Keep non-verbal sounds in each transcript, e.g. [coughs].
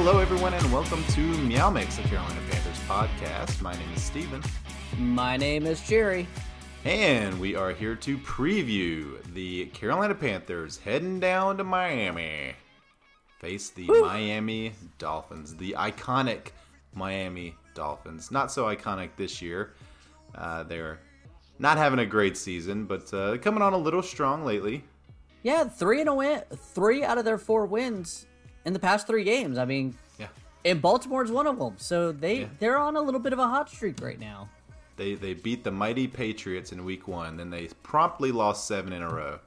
Hello, everyone, and welcome to Meow Mix, a Carolina Panthers podcast. My name is Steven. My name is Jerry. And we are here to preview the Carolina Panthers heading down to Miami. Face the Woo. Miami Dolphins, the iconic Miami Dolphins. Not so iconic this year. Uh, they're not having a great season, but uh, coming on a little strong lately. Yeah, three in a win, three out of their four wins in the past three games. I mean, yeah, and Baltimore's one of them, so they yeah. they're on a little bit of a hot streak right now. They they beat the mighty Patriots in Week One, then they promptly lost seven in a row.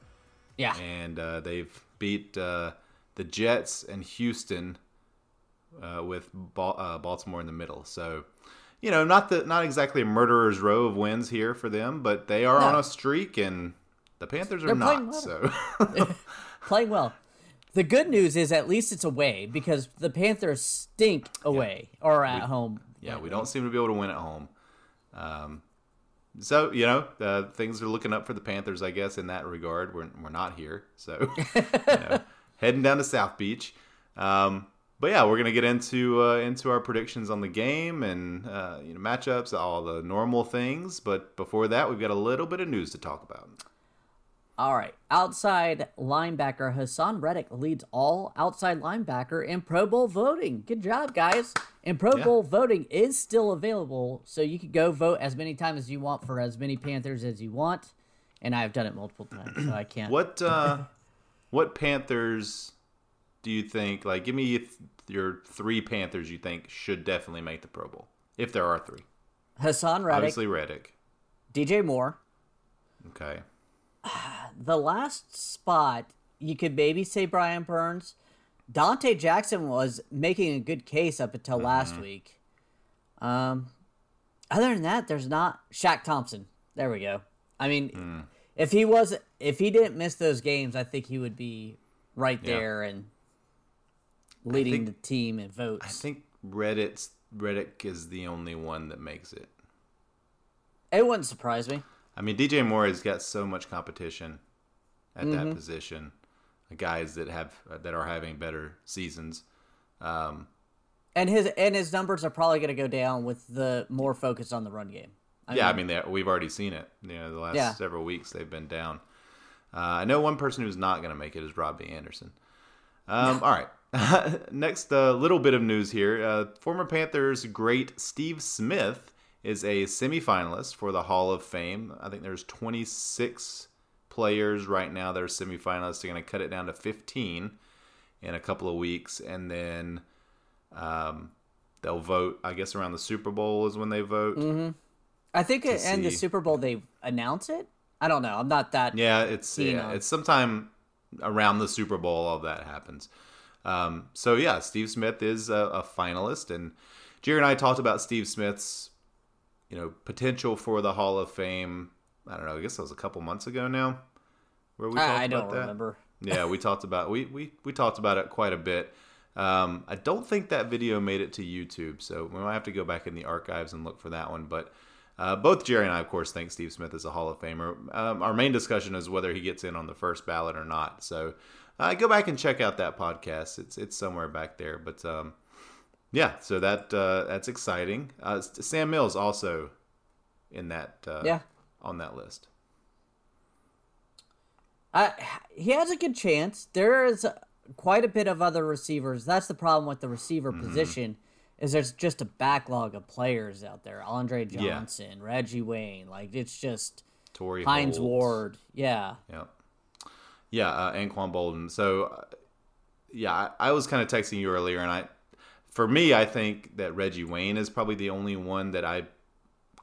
Yeah, and uh, they've beat uh, the Jets and Houston uh, with ba- uh, Baltimore in the middle. So you know, not the not exactly a murderer's row of wins here for them, but they are no. on a streak, and the Panthers are They're not. Well. So [laughs] playing well. The good news is at least it's away because the Panthers stink away yeah. or at we, home. Yeah, we don't seem to be able to win at home. Um, so you know, uh, things are looking up for the Panthers, I guess, in that regard. We're we're not here, so [laughs] you know, heading down to South Beach. Um, but yeah, we're gonna get into uh, into our predictions on the game and uh, you know matchups, all the normal things. But before that, we've got a little bit of news to talk about. All right, outside linebacker Haason Reddick leads all outside linebacker in Pro Bowl voting. Good job, guys! And Pro yeah. Bowl voting is still available, so you can go vote as many times as you want for as many Panthers as you want. And I've done it multiple times, so I can't. What uh, what Panthers? do you think? Like, give me your three Panthers you think should definitely make the Pro Bowl, if there are three. Haason Reddick. Obviously, Reddick. DJ Moore. Okay. [sighs] The last spot, you could maybe say Brian Burns. Donte Jackson was making a good case up until mm-hmm. last week. Um, other than that, there's not Shaq Thompson. There we go. I mean, mm. if he was, if he didn't miss those games, I think he would be right there and leading think, the team in votes. I think Reddit's Reddick is the only one that makes it. It wouldn't surprise me. I mean, DJ Moore has got so much competition at mm-hmm. that position. Guys that have that are having better seasons. Um, and his and his numbers are probably going to go down with the more focus on the run game. I yeah, mean, I mean, we've already seen it. You know, the last yeah. several weeks they've been down. Uh, I know one person who's not going to make it is Robbie Anderson. Um, [laughs] all right. [laughs] Next, uh, little bit of news here. Uh, former Panthers great Steve Smith is a semifinalist for the Hall of Fame. I think there's 26 players right now that are semifinalists. They're going to cut it down to 15 in a couple of weeks, and then um, they'll vote. I guess around the Super Bowl is when they vote. Mm-hmm. I think, it, and the Super Bowl they announce it. I don't know. I'm not that. Yeah, it's yeah, on. it's sometime around the Super Bowl. All that happens. Um, so yeah, Steve Smith is a, a, finalist, and Jerry and I talked about Steve Smith's, you know, potential for the Hall of Fame. I don't know. I guess that was a couple months ago now, where we talked I, I don't that. remember. yeah, we talked about we we we talked about it quite a bit. Um, I don't think that video made it to YouTube, so we might have to go back in the archives and look for that one. But uh, both Jerry and I, of course, think Steve Smith is a Hall of Famer. Um, our main discussion is whether he gets in on the first ballot or not. So uh, go back and check out that podcast. It's it's somewhere back there. But um, yeah, so that uh, that's exciting. Uh, Sam Mills also in that uh, yeah on that list. Uh, he has a good chance. There is quite a bit of other receivers. That's the problem with the receiver mm-hmm. position is there's just a backlog of players out there. Andre Johnson, yeah. Reggie Wayne, like it's just Hines Holt. Ward. Yeah. Yeah. Yeah, uh, Anquan Boldin. So, uh, yeah, I, I was kind of texting you earlier, and I, for me, I think that Reggie Wayne is probably the only one that I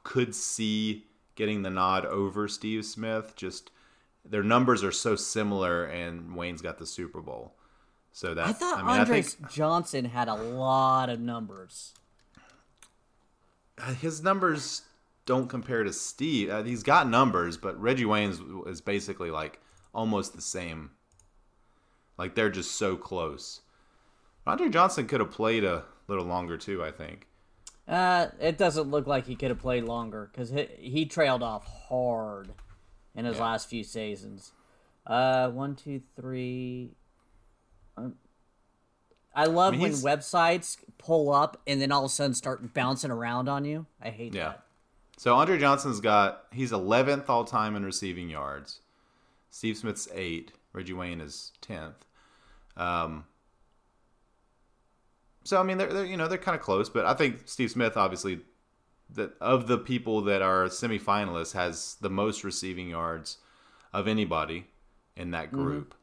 could see getting the nod over Steve Smith. Just their numbers are so similar, and Wayne's got the Super Bowl. So that I thought I mean, Andre I think, Johnson had a lot of numbers. Uh, his numbers don't compare to Steve. Uh, he's got numbers, but Reggie Wayne's is basically like almost the same. Like they're just so close. Andre Johnson could have played a little longer too. I think. Uh, it doesn't look like he could have played longer because he, he trailed off hard in his yeah. last few seasons. Uh, one, two, three. Um, I love I mean, when websites pull up and then all of a sudden start bouncing around on you. I hate yeah. that. So Andre Johnson's got he's 11th all time in receiving yards. Steve Smith's eight. Reggie Wayne is 10th. Um, so I mean, they're, they're you know they're kind of close, but I think Steve Smith obviously that of the people that are semifinalists has the most receiving yards of anybody in that mm-hmm. group.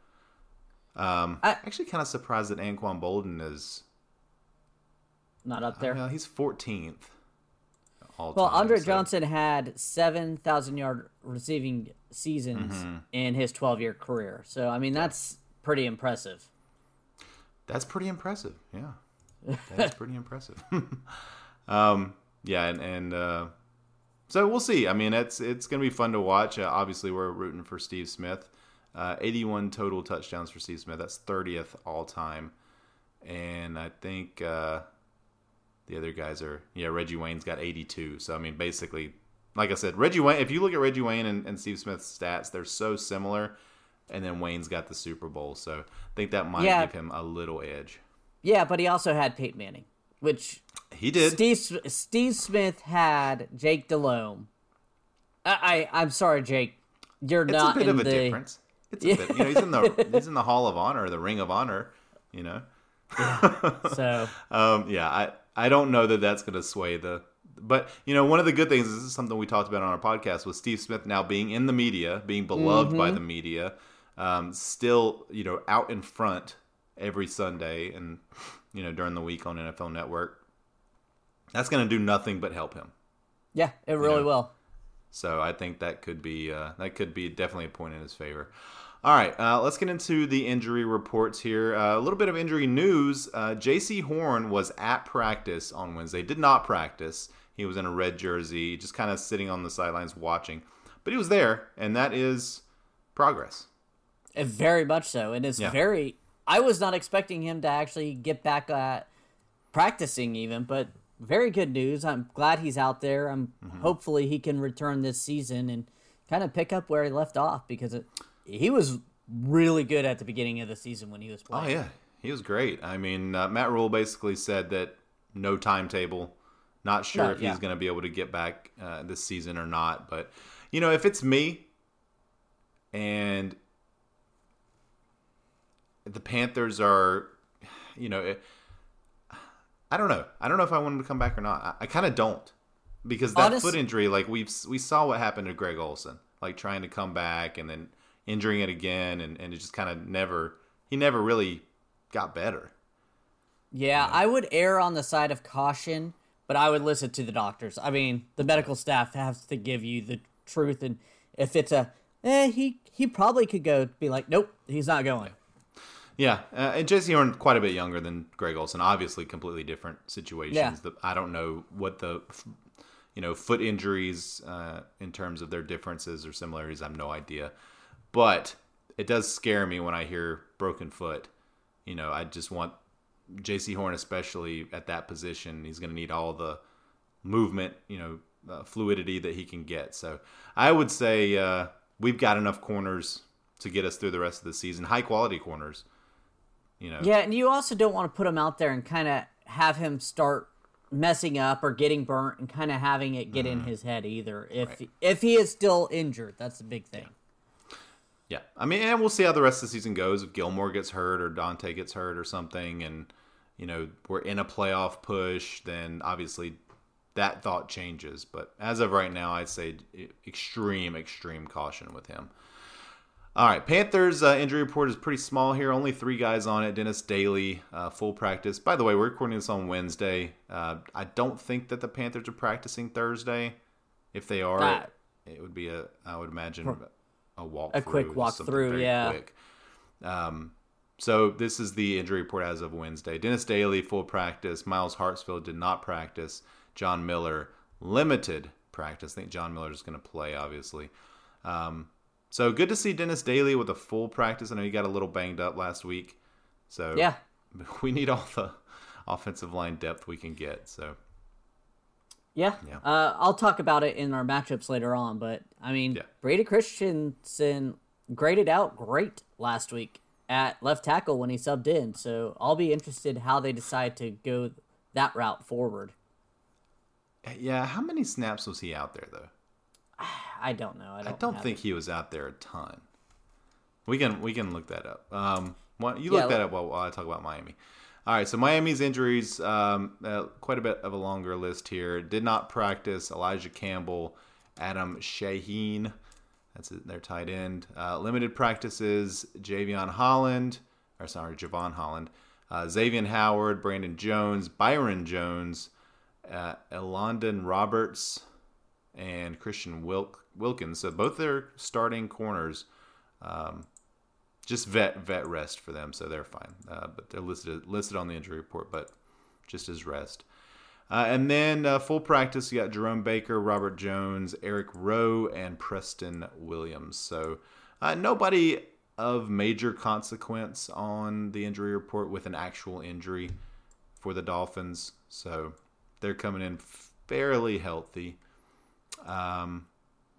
Mm-hmm. Um, I, actually kind of surprised that Anquan Boldin is not up there. Uh, he's 14th. well, time, Andre so. Johnson had 7,000 yard receiving seasons mm-hmm. in his 12 year career. So, I mean, that's pretty impressive. That's pretty impressive. Yeah. That's pretty impressive. [laughs] um, yeah, and, and uh, so we'll see. I mean, it's it's going to be fun to watch. Uh, obviously, we're rooting for Steve Smith. Uh, 81 total touchdowns for Steve Smith. That's 30th all time. And I think uh, the other guys are, yeah, Reggie Wayne's got 82. So, I mean, basically, like I said, Reggie Wayne, if you look at Reggie Wayne and, and Steve Smith's stats, they're so similar. And then Wayne's got the Super Bowl. So I think that might yeah. give him a little edge. Yeah, but he also had Peyton Manning, which he did. Steve Steve Smith had Jake Delhomme. I, I am sorry, Jake. You're it's not a bit of a the... difference. It's a bit. You know, he's in the [laughs] he's in the Hall of Honor, the Ring of Honor. You know. Yeah. So. [laughs] um, yeah, I I don't know that that's going to sway the. But you know, one of the good things this is something we talked about on our podcast with Steve Smith now being in the media, being beloved mm-hmm. by the media, um, still you know out in front every Sunday and you know during the week on NFL Network that's going to do nothing but help him. Yeah, it really you know? will. So I think that could be uh, that could be definitely a point in his favor. All right, uh, let's get into the injury reports here. Uh, a little bit of injury news. Uh, Jaycee Horn was at practice on Wednesday. Did not practice. He was in a red jersey, just kind of sitting on the sidelines watching. But he was there, and that is progress. Very much so. And it's yeah. very. I was not expecting him to actually get back at practicing, even, but very good news. I'm glad he's out there. I'm mm-hmm. hopefully he can return this season and kind of pick up where he left off because it, he was really good at the beginning of the season when he was playing. Oh yeah, he was great. I mean, uh, Matt Rhule basically said that no timetable, not sure no, if yeah. he's going to be able to get back uh, this season or not. But you know, if it's me and the Panthers are, you know. It, I don't know. I don't know if I want him to come back or not. I, I kind of don't because that Honest... foot injury, like we've we saw what happened to Greg Olsen, like trying to come back and then injuring it again, and and it just kind of never he never really got better. Yeah, I would err on the side of caution, but I would listen to the doctors. I mean, the medical staff has to give you the truth, and if it's a eh, he he probably could go be like, nope, he's not going. Yeah, uh, and Jaycee Horn quite a bit younger than Greg Olsen. Obviously, completely different situations. Yeah. The, I don't know what the you know foot injuries uh, in terms of their differences or similarities. I have no idea, but it does scare me when I hear broken foot. You know, I just want Jaycee Horn, especially at that position. He's going to need all the movement, you know, uh, fluidity that he can get. So I would say uh, we've got enough corners to get us through the rest of the season. High quality corners you know. Yeah, and you also don't want to put him out there and kind of have him start messing up or getting burnt and kind of having it get mm. in mm-hmm. his head either. If right. if he is still injured, that's the big thing. Yeah. yeah. I mean, and we'll see how the rest of the season goes. If Gilmore gets hurt or Donte gets hurt or something, and you know we're in a playoff push, then obviously that thought changes. But as of right now, I'd say extreme, extreme caution with him. All right, Panthers uh, injury report is pretty small here. Only three guys on it. Dennis Daly, uh, full practice. By the way, we're recording this on Wednesday. Uh, I don't think that the Panthers are practicing Thursday. If they are, it, it, would be a, I would imagine, a walk. A quick walk through, yeah. Quick. Um, so this is the injury report as of Wednesday. Dennis Daly, full practice. Myles Hartsfield did not practice. John Miller, limited practice. I think John Miller is going to play, obviously. Um, so good to see Dennis Daly with a full practice. I know he got a little banged up last week. So yeah, [laughs] we need all the offensive line depth we can get. So yeah, yeah. Uh, I'll talk about it in our matchups later on. But I mean, yeah. Brady Christensen graded out great last week. at left tackle when he subbed in. So I'll be interested how they decide to go that route forward. Yeah, how many snaps was he out there though? [sighs] I don't know. I don't, I don't think it. he was out there a ton. We can we can look that up. Um, you look yeah, that up while, while I talk about Miami. All right, so Miami's injuries, um, uh, quite a bit of a longer list here. Did not practice Elijah Campbell, Adam Shaheen, that's their tight end. Uh, limited practices, Javion Holland, or sorry, Javon Holland, uh, Xavier Howard, Brandon Jones, Byron Jones, uh, Elandon Roberts, and Christian Wilk, Wilkins. So both their starting corners um, just vet vet rest for them, so they're fine. Uh, but they're listed listed on the injury report, but just as rest. Uh, and then uh, full practice, you got Jerome Baker, Robert Jones, Eric Rowe, and Preston Williams. So uh, nobody of major consequence on the injury report with an actual injury for the Dolphins. So they're coming in fairly healthy. Um,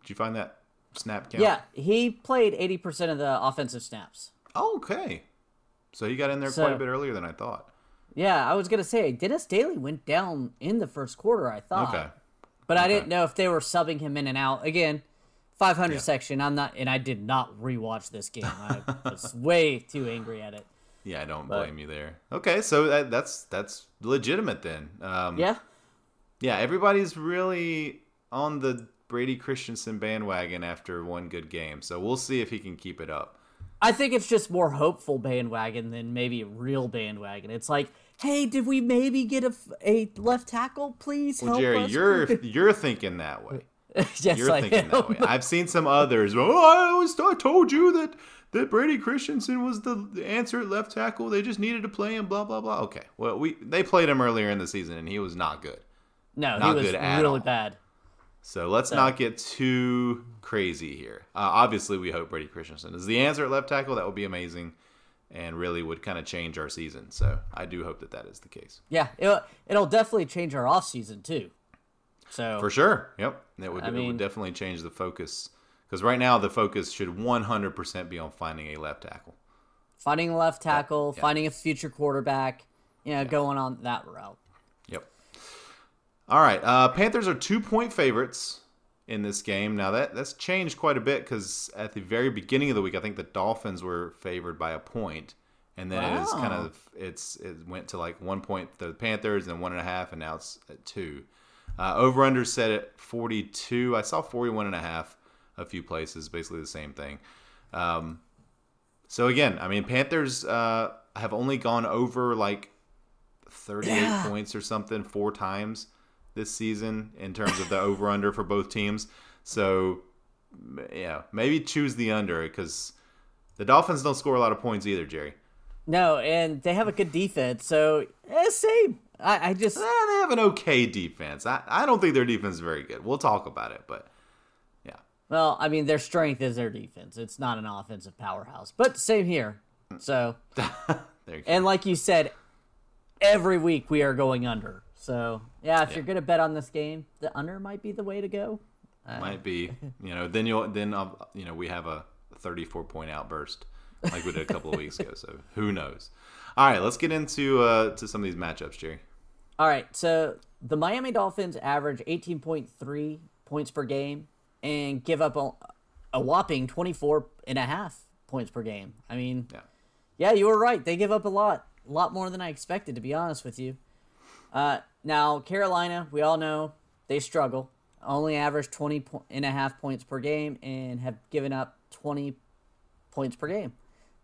did you find that snap count? Yeah, he played 80% of the offensive snaps. okay. So he got in there so, quite a bit earlier than I thought. Yeah, I was going to say, Dennis Daly went down in the first quarter, I thought. Okay. But okay. I didn't know if they were subbing him in and out. Again, 500 yeah. section. I'm not, and I did not rewatch this game. I [laughs] was way too angry at it. Yeah, I don't but, blame you there. Okay, so that, that's that's legitimate then. Um, yeah. Yeah, everybody's really on the Brady Christensen bandwagon after one good game. So we'll see if he can keep it up. I think it's just more hopeful bandwagon than maybe real bandwagon. It's like, hey, did we maybe get a, a left tackle? Please well, Jerry, us. you're you're thinking that way. [laughs] yes, you're I thinking am. that way. I've seen some others. Oh, I always I told you that that Brady Christensen was the answer at left tackle. They just needed to play him. Blah blah blah. Okay, well we they played him earlier in the season and he was not good. No, not he was really all. bad. So let's so. not get too crazy here. Uh, obviously, we hope Brady Christensen is the answer at left tackle. That would be amazing, and really would kind of change our season. So I do hope that that is the case. Yeah, it'll, it'll definitely change our off season too. So for sure, yep, it would, I mean, it would definitely change the focus because right now the focus should 100% be on finding a left tackle, finding a left tackle, yeah. finding a future quarterback. You know, yeah. going on that route. All right, uh, Panthers are two point favorites in this game. Now that that's changed quite a bit because at the very beginning of the week, I think the Dolphins were favored by a point, and then wow. it's kind of it's it went to like one point the Panthers and one and a half, and now it's at two. Uh, over under set at 42. I saw 41 and a half a few places, basically the same thing. Um, so again, I mean, Panthers uh, have only gone over like 38 yeah. points or something four times this season in terms of the [laughs] over under for both teams. So, yeah, maybe choose the under because the Dolphins don't score a lot of points either, Jerry. No, and they have a good defense. So, eh, same. I, I just. Eh, they have an okay defense. I, I don't think their defense is very good. We'll talk about it, but yeah. Well, I mean, their strength is their defense. It's not an offensive powerhouse. But same here. So. [laughs] and like you said, every week we are going under. So yeah, if yeah. you're gonna bet on this game, the under might be the way to go. Uh, might be. [laughs] You know, then you'll then I'll, you know we have a 34 point outburst like we did a couple of [laughs] weeks ago. So who knows? All right, let's get into uh, to some of these matchups, Jerry. All right, so the Miami Dolphins average 18.3 points per game and give up a, a whopping 24 and a half points per game. I mean, yeah. yeah, you were right. They give up a lot, a lot more than I expected, to be honest with you. Uh, now, Carolina, we all know they struggle. Only average 20 and a half points per game and have given up 20 points per game.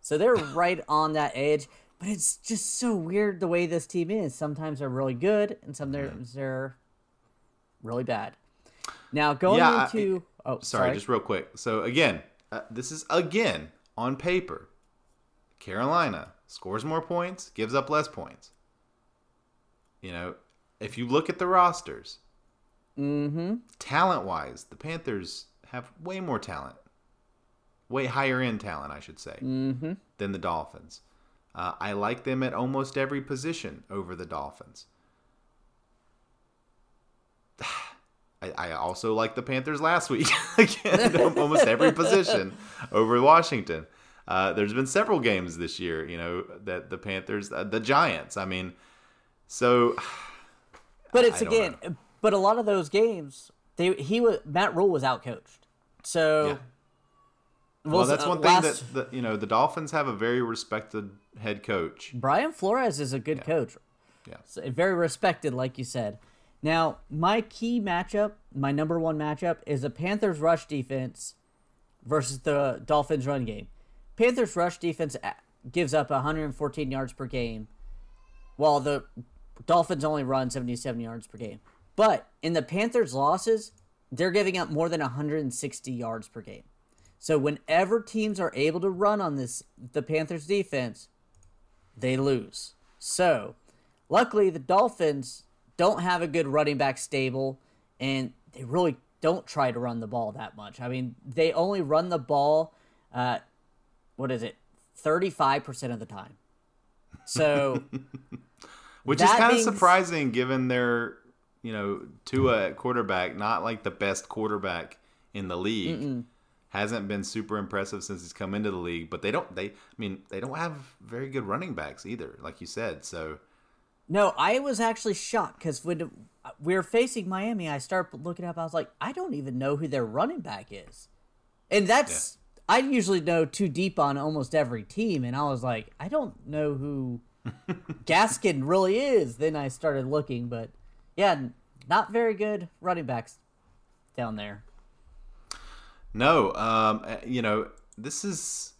So they're [laughs] right on that edge. But it's just so weird the way this team is. Sometimes they're really good, and sometimes they're really bad. Now going yeah, into I, oh sorry, sorry, just real quick. So again, uh, this is again on paper. Carolina scores more points, gives up less points. You know, if you look at the rosters, mm-hmm. talent wise, the Panthers have way more talent, way higher end talent, I should say, mm-hmm. than the Dolphins. Uh, I like them at almost every position over the Dolphins. [sighs] I, I also like the Panthers last week [laughs] again, almost every position over Washington. Uh, there's been several games this year, you know, that the Panthers, uh, the Giants. I mean, so. [sighs] But it's again, know. but a lot of those games, they he was Matt Rhule was outcoached. So. Yeah. Well, that's uh, one thing that the, you know the Dolphins have a very respected head coach. Brian Flores is a good yeah. coach. Yeah, so very respected, like you said. Now, my key matchup, my number one matchup, is the Panthers rush defense versus the Dolphins run game. Panthers rush defense gives up 114 yards per game, while the Dolphins only run 77 yards per game. But in the Panthers' losses, they're giving up more than 160 yards per game. So whenever teams are able to run on this the Panthers defense, they lose. So, luckily the Dolphins don't have a good running back stable, and they really don't try to run the ball that much. I mean, they only run the ball, uh, what is it, 35% of the time. So. [laughs] Which is kind of surprising given their, you know, Tua at quarterback, not like the best quarterback in the league. Mm-mm. Hasn't been super impressive since he's come into the league, but they don't. They, I mean, they don't have very good running backs either, like you said. So, no, I was actually shocked because when we were facing Miami, I started looking up. I was like, I don't even know who their running back is, and that's yeah. I usually know too deep on almost every team, and I was like, I don't know who Gaskin really is. Then I started looking, but yeah, not very good running backs down there. No, um, eh, you know this is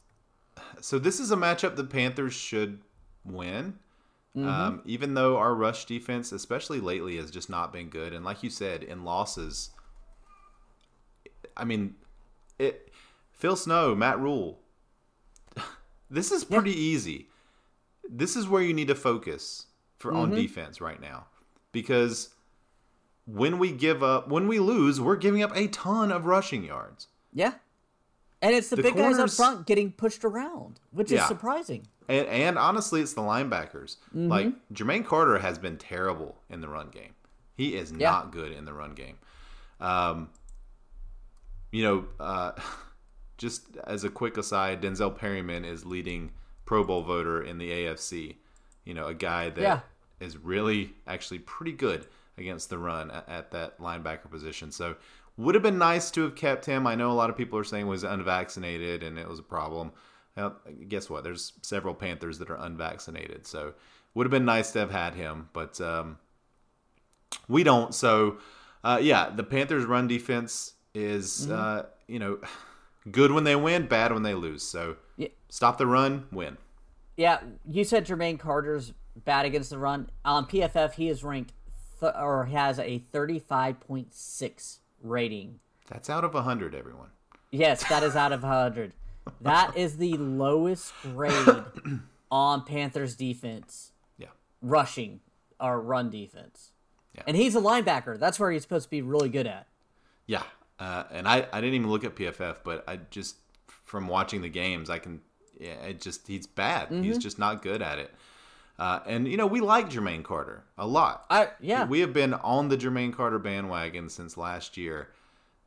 so this is a matchup the Panthers should win. Mm-hmm. Um, even though our rush defense, especially lately, has just not been good, and like you said, in losses, I mean, it. Phil Snow, Matt Rhule. [laughs] this is pretty yeah. easy. This is where you need to focus for mm-hmm. on defense right now, because when we give up, when we lose, we're giving up a ton of rushing yards. Yeah, and it's the, the big corners, guys up front getting pushed around, which is surprising. And, and honestly, it's the linebackers. Mm-hmm. Like Jermaine Carter has been terrible in the run game. He is yeah. not good in the run game. Um, you know, uh, [laughs] just as a quick aside, Denzel Perryman is leading Pro Bowl voter in the AFC. You know, a guy that yeah. is really actually pretty good against the run at, at, that linebacker position. So would have been nice to have kept him. I know a lot of people are saying was unvaccinated and it was a problem. Well, guess what? There's several Panthers that are unvaccinated, so would have been nice to have had him, but um, we don't. So, uh, yeah, the Panthers' run defense is, mm-hmm. uh, you know, [sighs] good when they win, bad when they lose. So, yeah. stop the run, win. Yeah, you said Jermaine Carter's bad against the run. On PFF, he is ranked th- or has a 35.6 rating. That's out of 100, everyone. Yes, that is out of 100. That is the lowest grade [coughs] on Panthers defense. Yeah. Rushing or run defense. Yeah. And he's a linebacker. That's where he's supposed to be really good at. Yeah. Uh, and I, I didn't even look at PFF, but I just, from watching the games, I can, yeah, it just, he's bad. Mm-hmm. He's just not good at it. Uh, and, you know, we like Jermaine Carter a lot. I, yeah. We have been on the Jermaine Carter bandwagon since last year.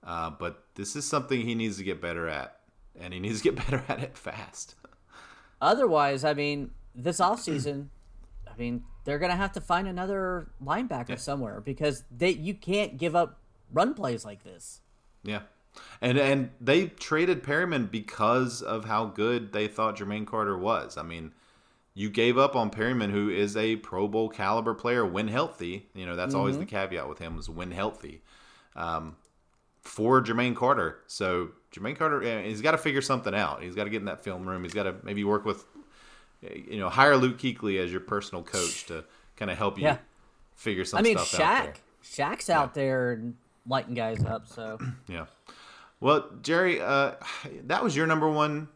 Uh, but this is something he needs to get better at and he needs to get [laughs] better at it fast. Otherwise, I mean, this offseason, I mean, they're gonna have to find another linebacker yeah. somewhere because they you can't give up run plays like this. Yeah. And and they traded Perryman because of how good they thought Jermaine Carter was. I mean, you gave up on Perryman, who is a Pro Bowl caliber player when healthy. You know, that's mm-hmm. always the caveat with him is when healthy. Um, for Jermaine Carter. So Jermaine Carter, he's got to figure something out. He's got to get in that film room. He's got to maybe work with, you know, hire Luke Kuechly as your personal coach to kind of help you yeah. figure some I mean, stuff Shaq, out there. Shaq's yeah. out there lighting guys up. So [clears throat] yeah. Well, Jerry, uh, that was your number one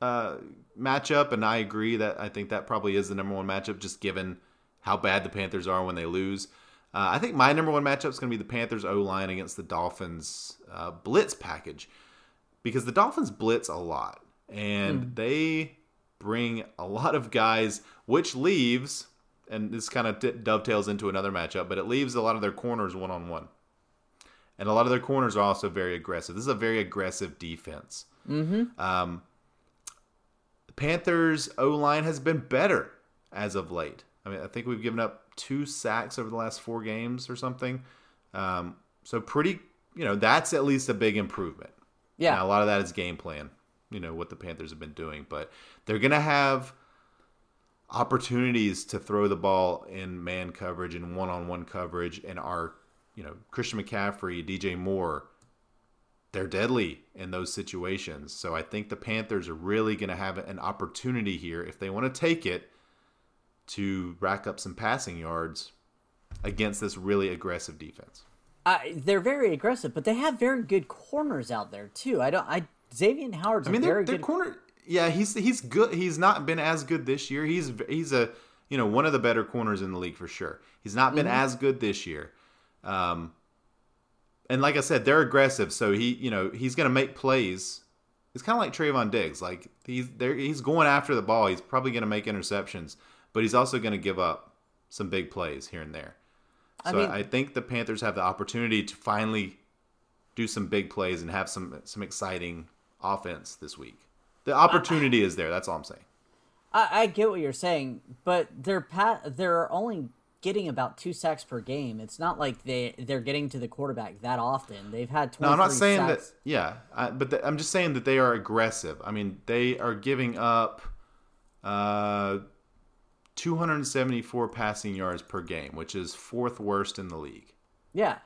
uh, matchup, and I agree that I think that probably is the number one matchup, just given how bad the Panthers are when they lose. Uh, I think my number one matchup is going to be the Panthers O line against the Dolphins uh, blitz package because the Dolphins blitz a lot and mm. they bring a lot of guys, which leaves, and this kind of d- dovetails into another matchup, but it leaves a lot of their corners one on one. And a lot of their corners are also very aggressive. This is a very aggressive defense. Mm-hmm. Um, Panthers O line has been better as of late. I mean, I think we've given up two sacks over the last four games or something. Um, so pretty, you know, that's at least a big improvement. Yeah, now, a lot of that is game plan. You know what the Panthers have been doing, but they're gonna have opportunities to throw the ball in man coverage and one-on-one coverage, and our, you know, Christian McCaffrey, DJ Moore, they're deadly in those situations. So I think the Panthers are really going to have an opportunity here if they want to take it to rack up some passing yards against this really aggressive defense. Uh, they're very aggressive, but they have very good corners out there too. I don't. I Xavier Howard's. I mean, they're, they're corner. Yeah, he's he's good. He's not been as good this year. He's he's a you know one of the better corners in the league for sure. He's not been mm-hmm. as good this year. Um, and like I said, they're aggressive, so he you know he's going to make plays. It's kind of like Trevon Diggs. Like he's there, he's going after the ball. He's probably going to make interceptions, but he's also going to give up some big plays here and there. So I, mean, I think the Panthers have the opportunity to finally do some big plays and have some some exciting offense this week. The opportunity I, is there. That's all I'm saying. I, I, get what you're saying, but they're pat. They're only getting about two sacks per game. It's not like they they're getting to the quarterback that often. They've had. No, I'm not saying sacks. that. Yeah, I, but the, I'm just saying that they are aggressive. I mean, they are giving up. Uh, 274 passing yards per game, which is fourth worst in the league. Yeah.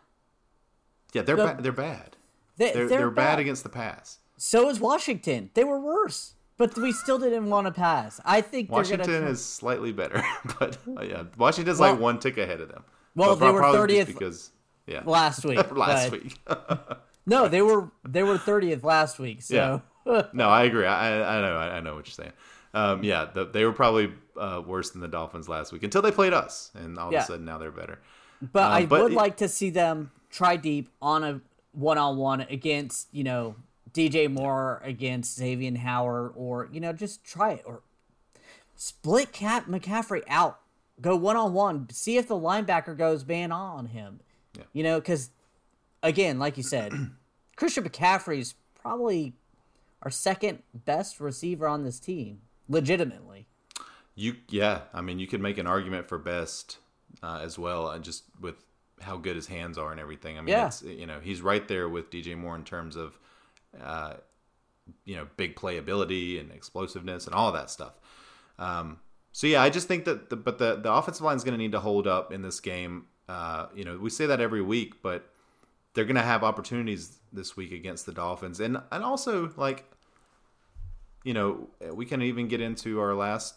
Yeah, they're the, ba- they're bad. They, are they're, they're bad. bad against the pass. So is Washington. They were worse, but we still didn't want to pass. I think Washington gonna... is slightly better, [laughs] but uh, yeah, Washington's well, like one tick ahead of them. Well, but they were thirtieth because yeah [laughs] last week. [laughs] last but... week. no, they were they were thirtieth last week. So yeah. no, I agree. I I know I, know what you're saying. Um, yeah, the, they were probably uh, worse than the Dolphins last week until they played us, and all yeah. of a sudden now they're better. But um, I but would it, like to see them try deep on a one-on-one against you know DJ Moore against Xavier Howard, or you know just try it or split Cat McCaffrey out, go one-on-one, see if the linebacker goes man on him. Yeah. You know, because again, like you said, [clears throat] Christian McCaffrey is probably our second best receiver on this team legitimately. You yeah, I mean you could make an argument for best uh, as well, uh, just with how good his hands are and everything. I mean, yeah. it's, you know, he's right there with DJ Moore in terms of, uh, you know, big playability and explosiveness and all of that stuff. Um, so yeah, I just think that, the, but the the offensive line is going to need to hold up in this game. Uh, you know, we say that every week, but they're going to have opportunities this week against the Dolphins, and and also like you know, we can even get into our last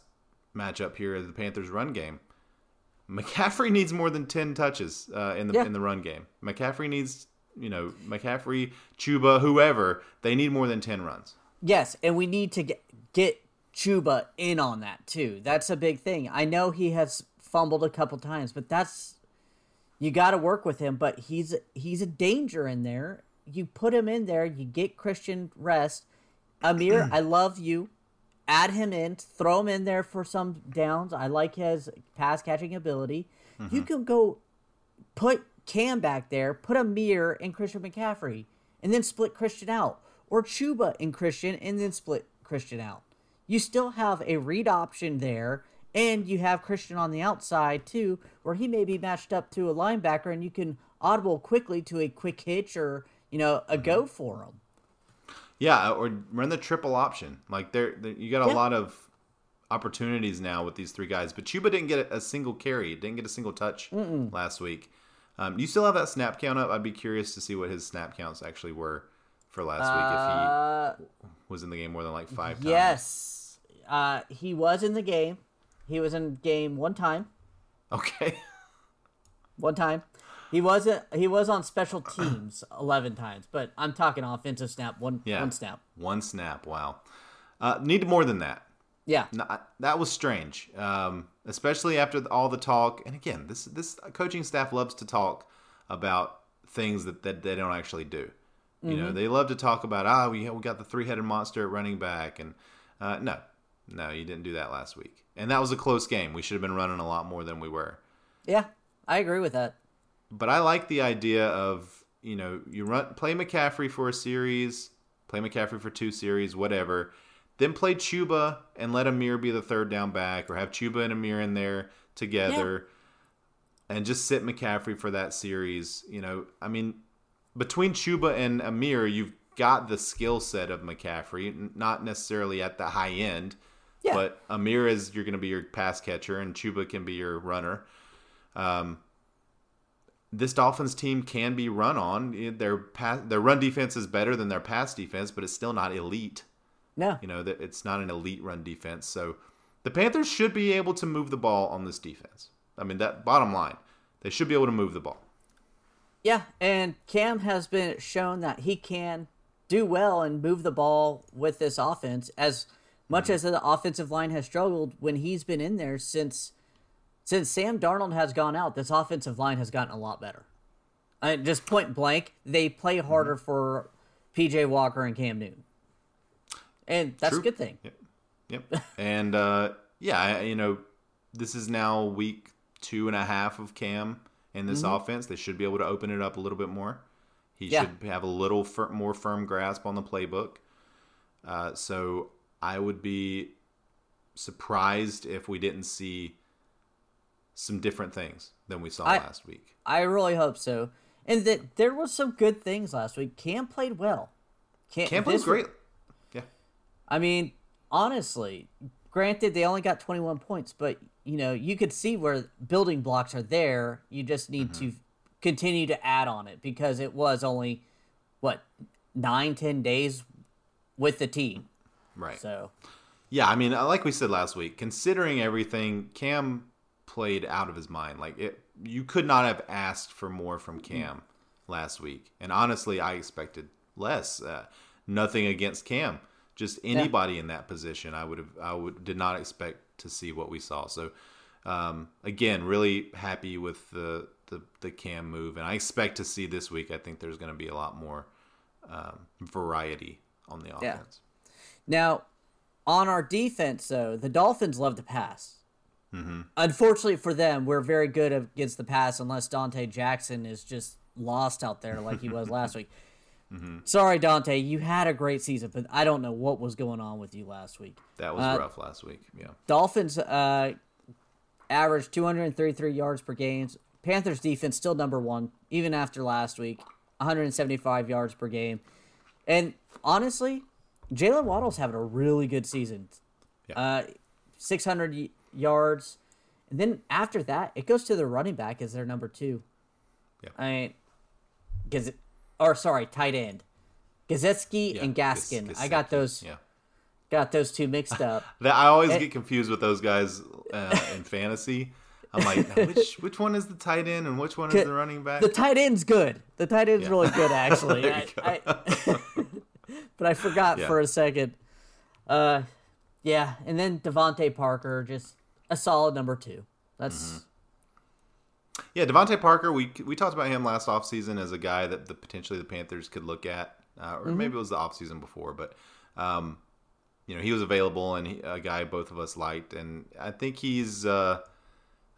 matchup here, the Panthers' run game. McCaffrey [laughs] needs more than ten touches uh, in the yeah. in the run game. McCaffrey needs, you know, McCaffrey, Chuba, whoever they need more than ten runs. Yes, and we need to get get Chuba in on that too. That's a big thing. I know he has fumbled a couple times, but that's you got to work with him. But he's he's a danger in there. You put him in there, you get Christian rest, Ameer, [clears throat] I love you. Add him in, throw him in there for some downs. I like his pass catching ability. Mm-hmm. You can go put Cam back there, put Ameer and Christian McCaffrey, and then split Christian out. Or Chuba and Christian and then split Christian out. You still have a read option there, and you have Christian on the outside too, where he may be matched up to a linebacker and you can audible quickly to a quick hitch or, you know, a go mm-hmm. for him. Yeah, or run the triple option. Like there, you got a yeah. lot of opportunities now with these three guys. But Chuba didn't get a single carry, didn't get a single touch Mm-mm. last week. Um, you still have that snap count up? I'd be curious to see what his snap counts actually were for last uh, week if he uh, was in the game more than like five times. Yes, uh, he was in the game. He was in game one time. Okay. [laughs] one time. He wasn't. He was on special teams [clears throat] eleven times, but I'm talking offensive snap. One yeah, one snap. One snap. Wow. Uh, need more than that. Yeah, that was strange, um, especially after all the talk. And again, this this coaching staff loves to talk about things that, that they don't actually do. You mm-hmm. know, they love to talk about ah, we we got the three headed monster at running back, and uh, no, no, you didn't do that last week, and that was a close game. We should have been running a lot more than we were. Yeah, I agree with that but I like the idea of you know you run play McCaffrey for a series, play McCaffrey for two series, whatever. Then play Chuba and let Ameer be the third down back, or have Chuba and Ameer in there together, yeah. and just sit McCaffrey for that series. You know, I mean, between Chuba and Ameer, you've got the skill set of McCaffrey, not necessarily at the high end, yeah. but Ameer is you're going to be your pass catcher, and Chuba can be your runner. Um, this Dolphins team can be run on. Their pass, their run defense is better than their pass defense, but it's still not elite. No. You know, that it's not an elite run defense. So the Panthers should be able to move the ball on this defense. I mean, that bottom line, they should be able to move the ball. Yeah, and Cam has been shown that he can do well and move the ball with this offense as much mm-hmm. as the offensive line has struggled when he's been in there since since Sam Darnold has gone out, this offensive line has gotten a lot better. I, just point blank, they play harder mm-hmm. for PJ Walker and Cam Newton and that's True. a good thing. Yep. yep. [laughs] and uh, yeah, you know, this is now week two and a half of Cam in this mm-hmm. offense. They should be able to open it up a little bit more. He yeah. should have a little fir- more firm grasp on the playbook. Uh, so I would be surprised if we didn't see some different things than we saw I, last week. I really hope so. And that there was some good things last week. Cam played well. Cam, Cam played great. I mean, honestly, granted they only got 21 points, but you know, you could see where building blocks are there. You just need mm-hmm. to continue to add on it because it was only what nine, ten days with the team. Right. So yeah, I mean, uh, like we said last week, considering everything, Cam played out of his mind. Like it, you could not have asked for more from Cam last week. And honestly, I expected less. Uh, nothing against Cam just anybody yeah. in that position, I would have, I would did not expect to see what we saw. So, um, again, really happy with the, the the Cam move, and I expect to see this week. I think there's going to be a lot more um, variety on the offense. Yeah. Now, on our defense, though, the Dolphins love to pass. Mm-hmm. Unfortunately for them, we're very good against the pass, unless Donte Jackson is just lost out there like he was last [laughs] week. Mm-hmm. Sorry, Donte, you had a great season, but I don't know what was going on with you last week. That was uh, rough last week. Yeah. Dolphins uh, averaged 233 yards per game. Panthers defense still number one, even after last week, 175 yards per game. And honestly, Jaylen Waddle's having a really good season. Yeah. Uh, 600 y- yards. And then after that, it goes to the running back as their number two. Yeah. I mean, because or sorry, tight end. Gesicki yeah, and Gaskin. Gis- I got those. Yeah. Got those two mixed up. [laughs] I always and, get confused with those guys uh, in fantasy. I'm like, which [laughs] which one is the tight end and which one is the running back? The tight end's good. The tight end's yeah. really good, actually. [laughs] I, I, but I forgot yeah. for a second. Uh, yeah, and then DeVante Parker, just a solid number two. That's mm-hmm. Yeah, DeVante Parker. We we talked about him last offseason as a guy that the potentially the Panthers could look at, uh, or mm-hmm. maybe it was the offseason before, but um, you know he was available and he, a guy both of us liked, and I think he's uh,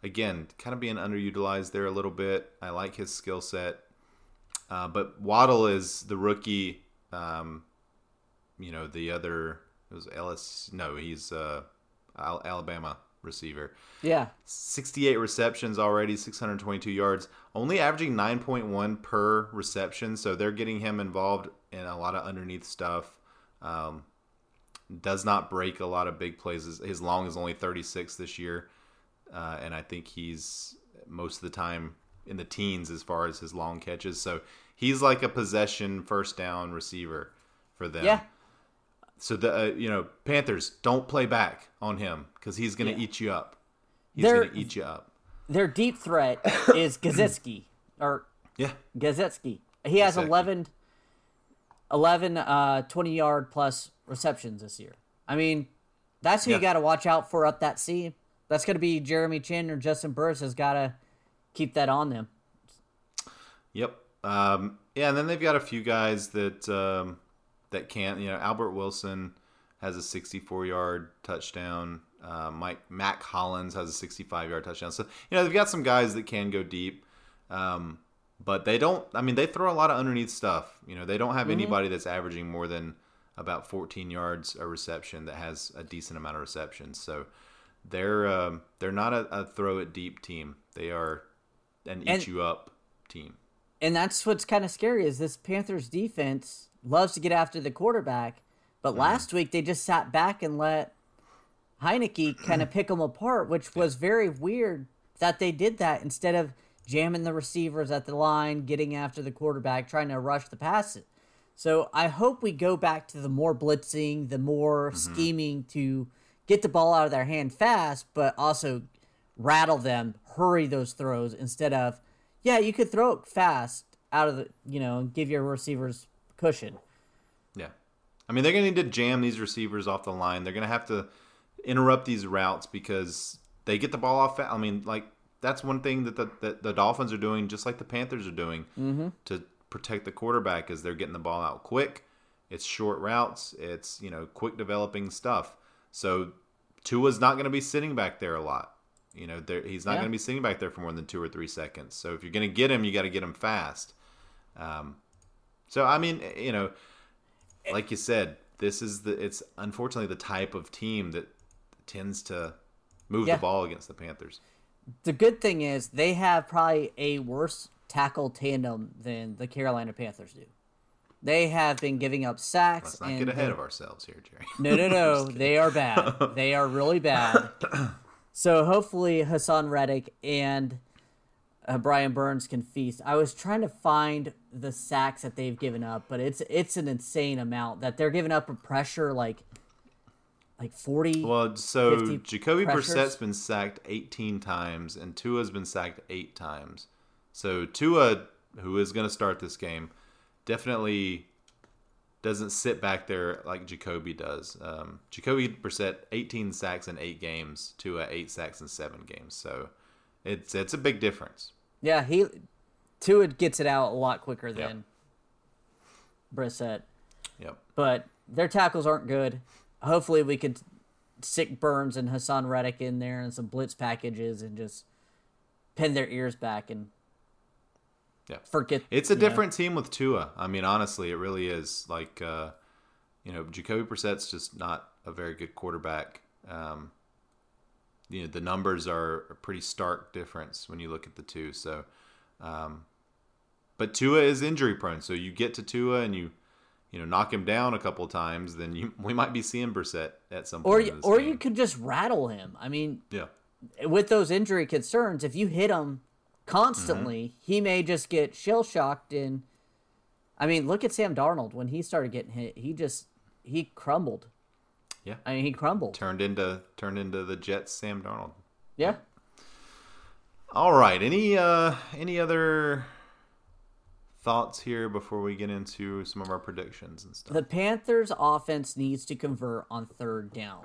again kind of being underutilized there a little bit. I like his skill set, uh, but Waddle is the rookie. Um, you know the other it was Ellis. No, he's uh, Alabama receiver. Yeah. 68 receptions already, 622 yards, only averaging 9.1 per reception. So they're getting him involved in a lot of underneath stuff. Um, does not break a lot of big plays. His long is only 36 this year. Uh, and I think he's most of the time in the teens as far as his long catches. So he's like a possession first down receiver for them. Yeah. So the uh, you know Panthers don't play back on him because he's going to yeah. eat you up. He's going to eat you up. Their deep threat [laughs] is Gesicki or yeah Gesicki. He has 11, 11 uh, 20 yard plus receptions this year. I mean, that's who yeah. you got to watch out for up that seam. That's going to be Jeremy Chinn or Juston Burris has got to keep that on them. Yep. Um, yeah, and then they've got a few guys that um, that can't. You know, Albert Wilson has a 64 yard touchdown. Uh, Mike Mack Hollins has a 65 yard touchdown. So you know they've got some guys that can go deep, um, but they don't. I mean, they throw a lot of underneath stuff. You know, they don't have mm-hmm. anybody that's averaging more than about 14 yards a reception that has a decent amount of receptions. So they're um, they're not a, a, throw it deep team. They are an eat and, you up team. And that's what's kind of scary is this Panthers defense loves to get after the quarterback, but mm. last week they just sat back and let Heinicke [clears throat] kind of pick them apart, which was very weird that they did that instead of jamming the receivers at the line, getting after the quarterback, trying to rush the passes. So I hope we go back to the more blitzing, the more mm-hmm. scheming to get the ball out of their hand fast, but also rattle them, hurry those throws instead of, yeah, you could throw it fast out of the, you know, give your receivers cushion. Yeah. I mean, they're going to need to jam these receivers off the line. They're going to have to interrupt these routes because they get the ball off. I mean, like that's one thing that the, that the Dolphins are doing, just like the Panthers are doing mm-hmm. to protect the quarterback, is they're getting the ball out quick. It's short routes. It's you know quick developing stuff. So Tua's not going to be sitting back there a lot. You know, he's not yeah. going to be sitting back there for more than two or three seconds. So if you're going to get him, you got to get him fast. Um, so I mean, eh, you know, like you said, this is the it's unfortunately the type of team that tends to move yeah. the ball against the Panthers. The good thing is they have probably a worse tackle tandem than the Carolina Panthers do. They have been giving up sacks. Let's not get ahead of ourselves here, Jerry. [laughs] No, no, no. [laughs] they are bad. They are really bad. [coughs] so hopefully Haason Reddick and uh, Brian Burns can feast. I was trying to find the sacks that they've given up, but it's it's an insane amount that they're giving up a pressure like like 40 well so jacoby pressures. brissett's been sacked 18 times and tua's been sacked eight times so tua who is going to start this game definitely doesn't sit back there like jacoby does um, jacoby brissett 18 sacks in eight games tua eight sacks in seven games so it's it's a big difference yeah he tua gets it out a lot quicker than yep. brissett yep but their tackles aren't good hopefully we could stick Burns and Haason Reddick in there and some blitz packages and just pin their ears back and yeah forget. It's a different know. team with Tua. I mean, honestly, it really is. Like, uh, you know, Jacoby Brissett's just not a very good quarterback. Um, you know, the numbers are a pretty stark difference when you look at the two. So, um, but Tua is injury prone. So you get to Tua and you you know, knock him down a couple times, then you we might be seeing Brissett at some point. Or or game. you could just rattle him. I mean, yeah. With those injury concerns, if you hit him constantly, mm-hmm. he may just get shell shocked. And I mean, look at Sam Darnold when he started getting hit. He just he crumbled. Yeah, I mean, he crumbled. Turned into turned into the Jets. Sam Darnold. Yeah. All right. Any uh any other thoughts here before we get into some of our predictions and stuff? The Panthers' offense needs to convert on third down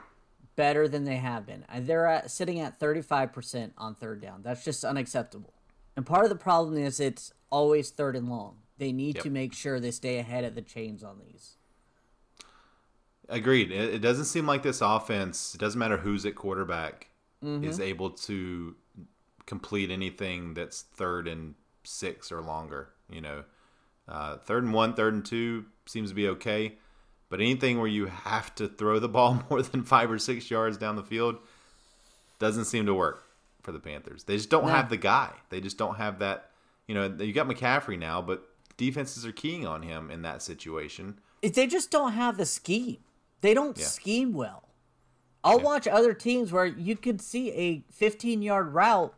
better than they have been. Uh, they're at, sitting at 35% on third down. That's just unacceptable. And part of the problem is it's always third and long. They need yep. to make sure they stay ahead of the chains on these. Agreed. It, doesn't seem like this offense, it doesn't matter who's at quarterback, mm-hmm. is able to complete anything that's third and six or longer. You know, uh, third and one, third and two seems to be okay. But anything where you have to throw the [laughs] ball more than five or six yards down the field doesn't seem to work for the Panthers. They just don't no. have the guy. They just don't have that. You know, you got McCaffrey now, but defenses are keying on him in that situation. They just don't have the scheme. They don't yeah. scheme well. I'll yeah. watch other teams where you could see a 15 yard route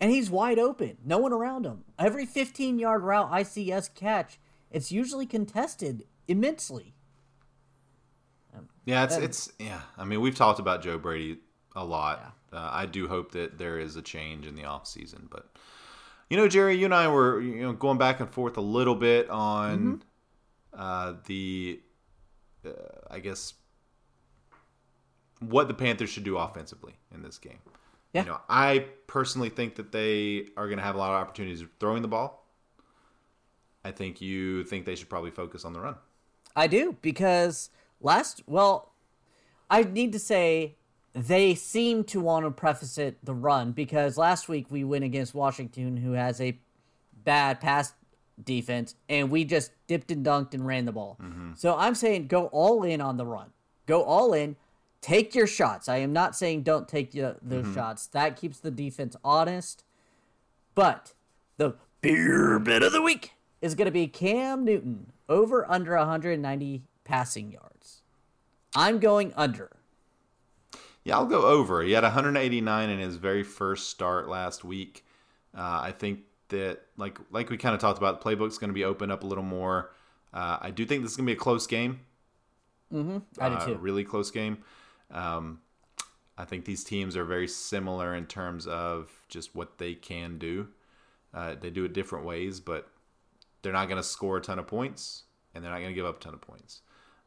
and he's wide open. No one around him. Every 15 yard route I see us catch, it's usually contested immensely. Yeah, it's it's yeah. I mean, we've talked about Joe Brady a lot. Yeah. Uh, I do hope that there is a change in the off season, but you know, Jerry, you and I were you know going back and forth a little bit on mm-hmm. uh, the, uh, I guess, what the Panthers should do offensively in this game. Yeah. You know, I personally think that they are going to have a lot of opportunities throwing the ball. I think you think they should probably focus on the run. I do because last well, I need to say they seem to want to preface it the run because last week we went against Washington, who has a bad pass defense, and we just dipped and dunked and ran the ball. Mm-hmm. So I'm saying go all in on the run. Go all in. Take your shots. I am not saying don't take the, those mm-hmm. shots. That keeps the defense honest. But the beer bit of the week is going to be Cam Newton over under 190 passing yards. I'm going under. Yeah, I'll go over. He had 189 in his very first start last week. Uh, I think that, like like we kind of talked about, the playbook's going to be opened up a little more. Uh, I do think this is going to be a close game. Mm-hmm. I do too. really close game. Um, I think these teams are very similar in terms of just what they can do. Uh, they do it different ways, but they're not going to score a ton of points, and they're not going to give up a ton of points.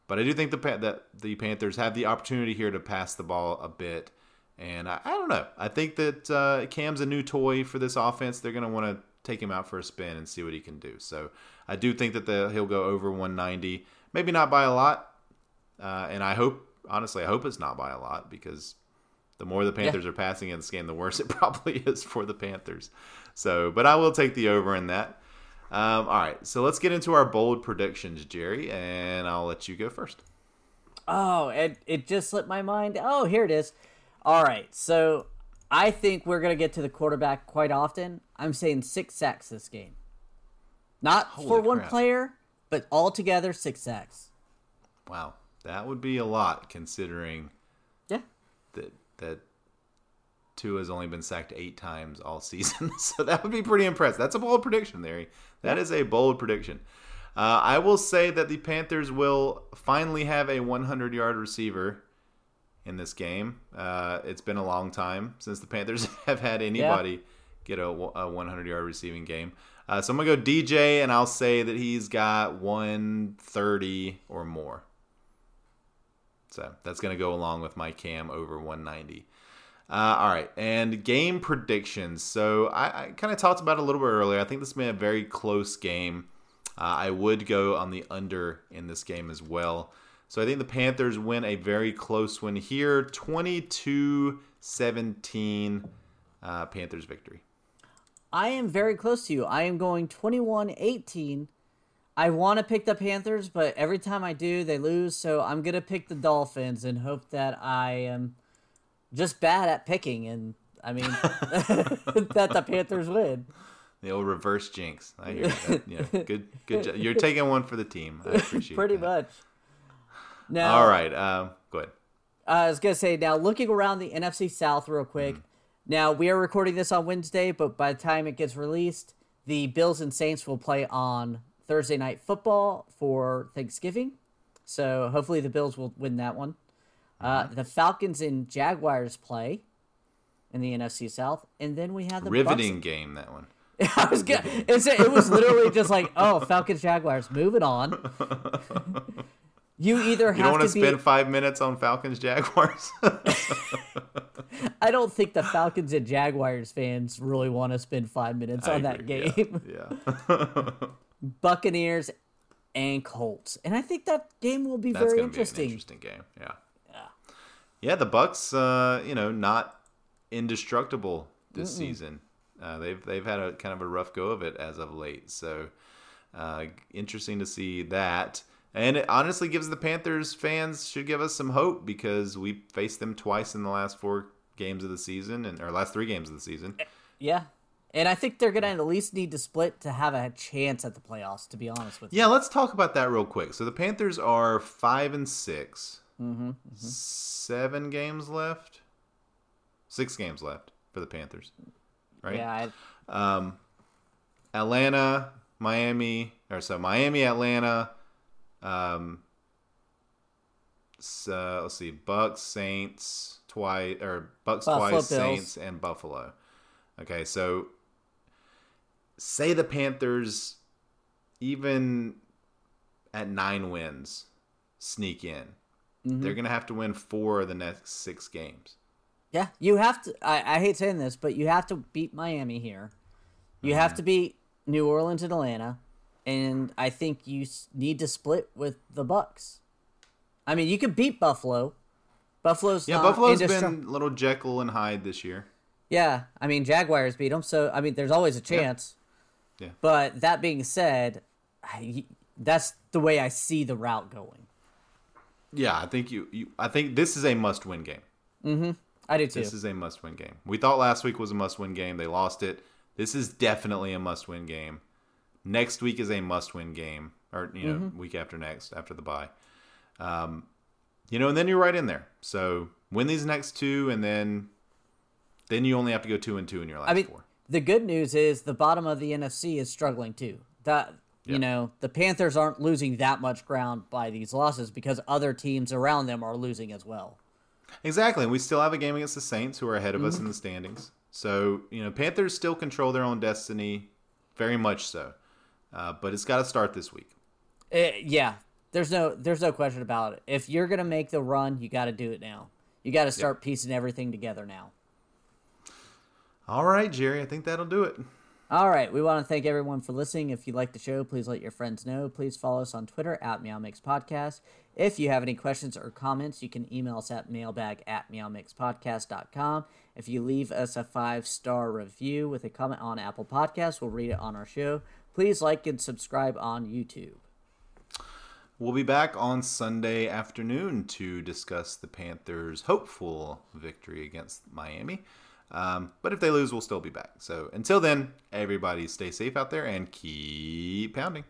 But I do think the that the Panthers have the opportunity here to pass the ball a bit, and I, I don't know. I think that uh, Cam's a new toy for this offense. They're going to want to take him out for a spin and see what he can do. So I do think that the, he'll go over 190, maybe not by a lot, uh, and I hope honestly I hope it's not by a lot because the more the Panthers yeah. are passing in this game, the worse [laughs] it probably is for the Panthers. So, but I will take the over in that. Um, all right, so let's get into our bold predictions, Jerry, and I'll let you go first. Oh, it it just slipped my mind. Oh, here it is. All right, so I think we're gonna get to the quarterback quite often. I'm saying six sacks this game, not Holy for crap. one player, but all together six sacks. Wow, that would be a lot considering. Yeah. That that Tua has only been sacked eight times all season, [laughs] so that would be pretty impressive. That's a bold prediction, Larry. That is a bold prediction. Uh, I will say that the Panthers will finally have a 100 yard receiver in this game. Uh, it's been a long time since the Panthers [laughs] have had anybody yeah. get a, a 100 yard receiving game. Uh, so I'm going to go DJ, and I'll say that he's got 130 or more. So that's going to go along with my cam over 190. Uh, all right, and game predictions. So I, I kind of talked about it a little bit earlier. I think this may be a very close game. Uh, I would go on the under in this game as well. So I think the Panthers win a very close one here 22 17 uh, Panthers victory. I am very close to you. I am going 21 18. I want to pick the Panthers, but every time I do, they lose. So I'm going to pick the Dolphins and hope that I am just bad at picking, and I mean [laughs] [laughs] that the Panthers win. The old reverse jinx. I hear that. Yeah, good, good. Job. You're taking one for the team. I appreciate. It. [laughs] Pretty that. much. Now, all right. Um, go ahead. I was gonna say now, looking around the NFC South real quick. Mm. Now we are recording this on Wednesday, but by the time it gets released, the Bills and Saints will play on Thursday night football for Thanksgiving. So hopefully the Bills will win that one. Uh, the Falcons and Jaguars play in the NFC South, and then we have the riveting Bucks. game. That one. [laughs] I was good. it was literally just like, oh, Falcons Jaguars. Moving on. [laughs] You [sighs] either have you don't want to, spend be... five minutes on Falcons Jaguars. [laughs] I don't think the Falcons and Jaguars fans really want to spend five minutes I on agree. that game. Yeah. yeah. [laughs] [laughs] Buccaneers and Colts, and I think that game will be That's very interesting. Be interesting game. Yeah. Yeah, the Bucks, uh, you know, not indestructible this Mm-mm. season. Uh, they've they've had a kind of a rough go of it as of late. So uh, interesting to see that. And it honestly gives the Panthers fans should give us some hope because we faced them twice in the last four games of the season and or last three games of the season. Yeah. And I think they're gonna at least need to split to have a chance at the playoffs. To be honest with you. Yeah, let's talk about that real quick. So the Panthers are five and 6 mm-hmm, mm-hmm. Seven games left. Six games left for the Panthers. Right. Yeah. I... Um, Atlanta, Miami, or so Miami, Atlanta. Um, so, let's see, Bucks, Saints, twice or Bucks Buffalo twice, Bills. Saints, and Buffalo. Okay, so say the Panthers, even at nine wins, sneak in. Mm-hmm. They're going to have to win four of the next six games. Yeah, you have to. I, I hate saying this, but you have to beat Miami here. You mm-hmm. have to beat New Orleans and Atlanta, and I think you need to split with the Bucks. I mean, you could beat Buffalo. Buffalo's yeah. Buffalo's been a little Jekyll and Hyde this year. Yeah, I mean Jaguars beat them, so I mean there's always a chance. Yeah. But that being said, I, that's the way I see the route going. Yeah, I think you, you I think this is a must-win game. Mm-hmm. I do too. This is a must-win game. We thought last week was a must-win game. They lost it. This is definitely a must-win game. Next week is a must-win game, or you know, mm-hmm. week after next after the bye. Um, you know, and then you're right in there. So win these next two, and then then you only have to go two and two in your last I mean, four. The good news is the bottom of the NFC is struggling too. That you yep. know, the Panthers aren't losing that much ground by these losses because other teams around them are losing as well. Exactly. And we still have a game against the Saints who are ahead of mm-hmm. us in the standings. So, you know, Panthers still control their own destiny, very much so. Uh, but it's got to start this week. Uh, yeah, there's no there's no question about it. If you're gonna make the run, you got to do it now. You got to start yep. piecing everything together now. All right, Jerry. I think that'll do it. All right. We want to thank everyone for listening. If you like the show, please let your friends know. Please follow us on Twitter at Meow Mix Podcast. If you have any questions or comments, you can email us at mailbag at meowmixpodcast.com. If you leave us a five star review with a comment on Apple Podcasts, we'll read it on our show. Please like and subscribe on YouTube. We'll be back on Sunday afternoon to discuss the Panthers' hopeful victory against Miami. Um, but if they lose, we'll still be back. So until then, everybody stay safe out there and keep pounding.